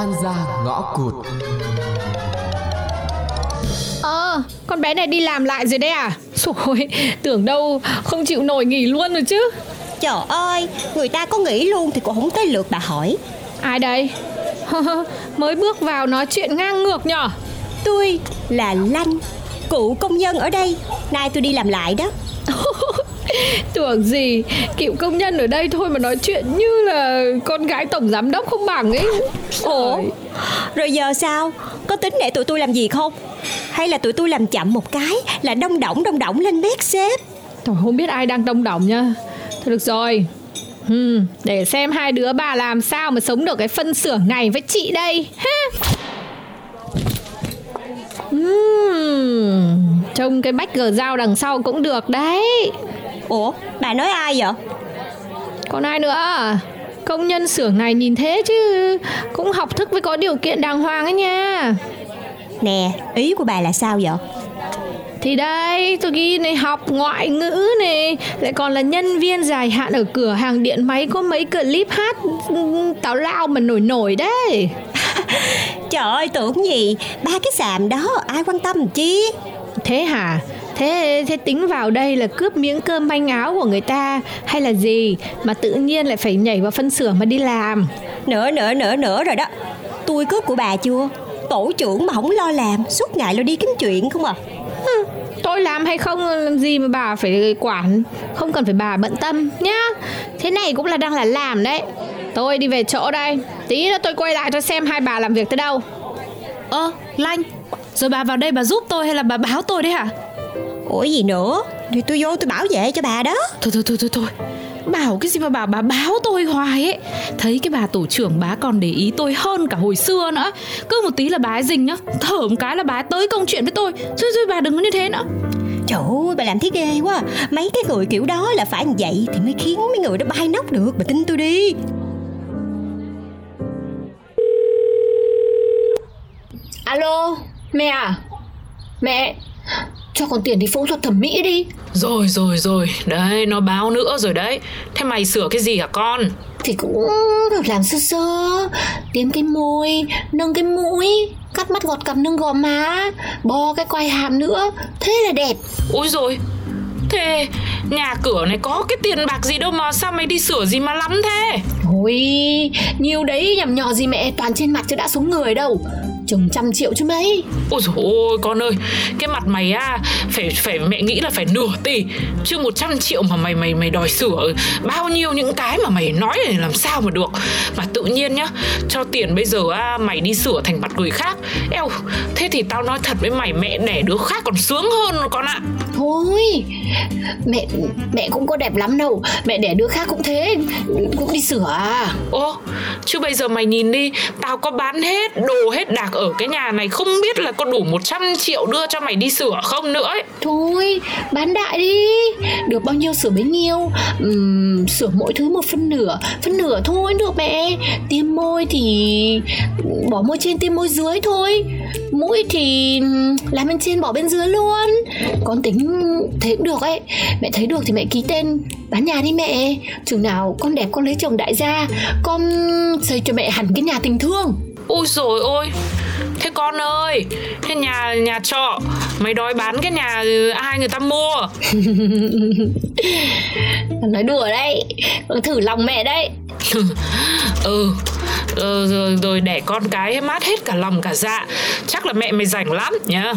oan gia ngõ cụt. Ờ, con bé này đi làm lại rồi đấy à? Rồi, tưởng đâu không chịu nổi nghỉ luôn rồi chứ. Trời ơi, người ta có nghỉ luôn thì cũng không tới lượt bà hỏi. Ai đây? Mới bước vào nói chuyện ngang ngược nhở? Tôi là Lanh, cụ công nhân ở đây. Nay tôi đi làm lại đó Tưởng gì. Cựu công nhân ở đây thôi mà nói chuyện như là con gái tổng giám đốc không bằng ấy. Ủa, rồi giờ sao? Có tính để tụi tôi làm gì không? Hay là tụi tôi làm chậm một cái là đông đỏng đông đỏng lên mét sếp Tôi không biết ai đang đông đỏng nha. Thôi được rồi. Hmm, Để xem hai đứa bà làm sao mà sống được cái phân xưởng này với chị đây. Ha. Hmm, trông cái bách gờ dao đằng sau cũng được đấy Ủa, bà nói ai vậy? Còn ai nữa Công nhân xưởng này nhìn thế chứ Cũng học thức với có điều kiện đàng hoàng ấy nha Nè, ý của bà là sao vậy? Thì đây tôi ghi này học ngoại ngữ này Lại còn là nhân viên dài hạn ở cửa hàng điện máy Có mấy clip hát ừ, tào lao mà nổi nổi đấy Trời ơi, tưởng gì? Ba cái sàm đó, ai quan tâm chi? Thế hả? Thế thế tính vào đây là cướp miếng cơm manh áo của người ta hay là gì? Mà tự nhiên lại phải nhảy vào phân xưởng mà đi làm? Nữa, nữa, nữa, nữa rồi đó. Tôi cướp của bà chưa? Tổ trưởng mà không lo làm Suốt ngày lo đi kiếm chuyện không à? Hừ, Tôi làm hay không làm gì mà bà phải quản? Không cần phải bà bận tâm nhá. Thế này cũng là đang là làm đấy. Tôi đi về chỗ đây. Tí nữa tôi quay lại cho xem hai bà làm việc tới đâu. Ơ, Lanh Rồi bà vào đây bà giúp tôi hay là bà báo tôi đấy hả? Ủa gì nữa? Thì tôi vô tôi bảo vệ cho bà đó. Thôi thôi thôi thôi thôi. Bảo cái gì mà bà bà báo tôi hoài ấy. Thấy cái bà tổ trưởng bá còn để ý tôi hơn cả hồi xưa nữa. Cứ một tí là bà ấy rình nhá. Thở một cái là bà ấy tới công chuyện với tôi. Thôi thôi bà đừng có như thế nữa. Trời ơi bà làm thế ghê quá. Mấy cái người kiểu đó là phải như vậy Thì mới khiến mấy người đó bay nóc được. Bà tin tôi đi. Alo Mẹ à? Mẹ Cho con tiền đi phẫu thuật thẩm mỹ đi. Rồi rồi rồi, đấy nó báo nữa rồi đấy. Thế mày sửa cái gì hả con? Thì cũng làm sơ sơ. Tiêm cái môi Nâng cái mũi. Cắt mắt gọt cằm nâng gò má. Bo cái quai hàm nữa. Thế là đẹp. Úi rồi. Thế nhà cửa này có cái tiền bạc gì đâu mà sao mày đi sửa gì mà lắm thế? Ôi Nhiều đấy nhầm nhò gì mẹ Toàn trên mặt chứ đã sống người đâu Chừng trăm triệu chứ mấy. Ôi dồi ôi con ơi Cái mặt mày á Phải phải mẹ nghĩ là phải nửa tỷ Chứ 100 triệu mà mày mày mày đòi sửa Bao nhiêu những cái mà mày nói này làm sao mà được. Mà tự nhiên nhá Cho tiền bây giờ á Mày đi sửa thành mặt người khác. Eo Thế thì tao nói thật với mày Mẹ đẻ đứa khác còn sướng hơn con ạ. Thôi Mẹ mẹ cũng có đẹp lắm đâu Mẹ đẻ đứa khác cũng thế Cũng đi sửa à. Ô, chứ bây giờ mày nhìn đi, tao có bán hết đồ hết đạc ở cái nhà này không biết là có đủ 100 triệu đưa cho mày đi sửa không nữa ấy. Thôi bán đại đi. Được bao nhiêu sửa bấy nhiêu. Uhm, Sửa mỗi thứ một phân nửa. Phân nửa thôi được mẹ. Tiêm môi thì Bỏ môi trên tiêm môi dưới thôi. Mũi thì làm bên trên bỏ bên dưới luôn. Con tính thế cũng được ấy. Mẹ thấy được thì mẹ ký tên. Bán nhà đi mẹ. Chừng nào con đẹp con lấy chồng đại gia. Con xây cho mẹ hẳn cái nhà tình thương Ôi rồi ôi, thế con ơi, thế nhà nhà trọ, mày đòi bán cái nhà ừ, ai người ta mua? Nói đùa đấy Con thử lòng mẹ đấy ừ, ờ, rồi, rồi để con cái mát hết cả lòng cả dạ, chắc là mẹ mày rảnh lắm nhá.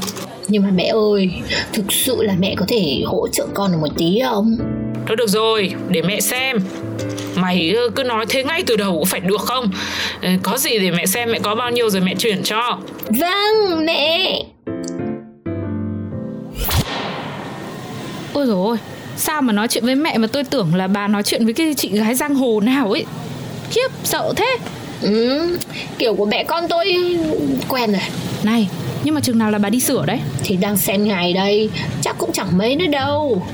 Nhưng mà mẹ ơi, thực sự là mẹ có thể hỗ trợ con được một tí không? Thôi được rồi, để mẹ xem. Mày ừ, cứ nói thế ngay từ đầu cũng phải được không? Ừ, Có gì để mẹ xem mẹ có bao nhiêu rồi mẹ chuyển cho. Vâng, mẹ. Ôi ôi Sao mà nói chuyện với mẹ mà tôi tưởng là bà nói chuyện với cái chị gái giang hồ nào ấy Khiếp sợ thế Ừ, kiểu của mẹ con tôi quen rồi. Này nhưng mà chừng nào là bà đi sửa đấy Thì đang xem ngày đây, chắc cũng chẳng mấy nữa đâu.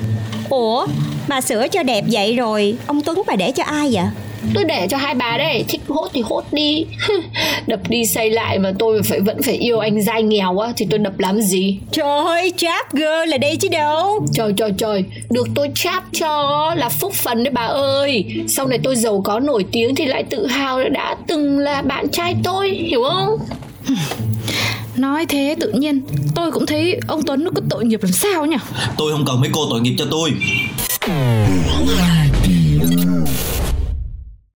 Ủa mà sửa cho đẹp vậy rồi Ông Tuấn bà để cho ai vậy? Tôi để cho hai bà đấy thích hốt thì hốt đi. Đập đi xây lại mà tôi phải vẫn phải yêu anh dai nghèo á thì tôi đập làm gì? Trời ơi trap girl là đây chứ đâu. Trời trời trời được tôi cháp cho là phúc phần đấy bà ơi. Sau này tôi giàu có nổi tiếng thì lại tự hào đã từng là bạn trai tôi hiểu không? Nói thế tự nhiên tôi cũng thấy ông Tuấn nó có tội nghiệp làm sao nhỉ? Tôi không cần mấy cô tội nghiệp cho tôi Wow.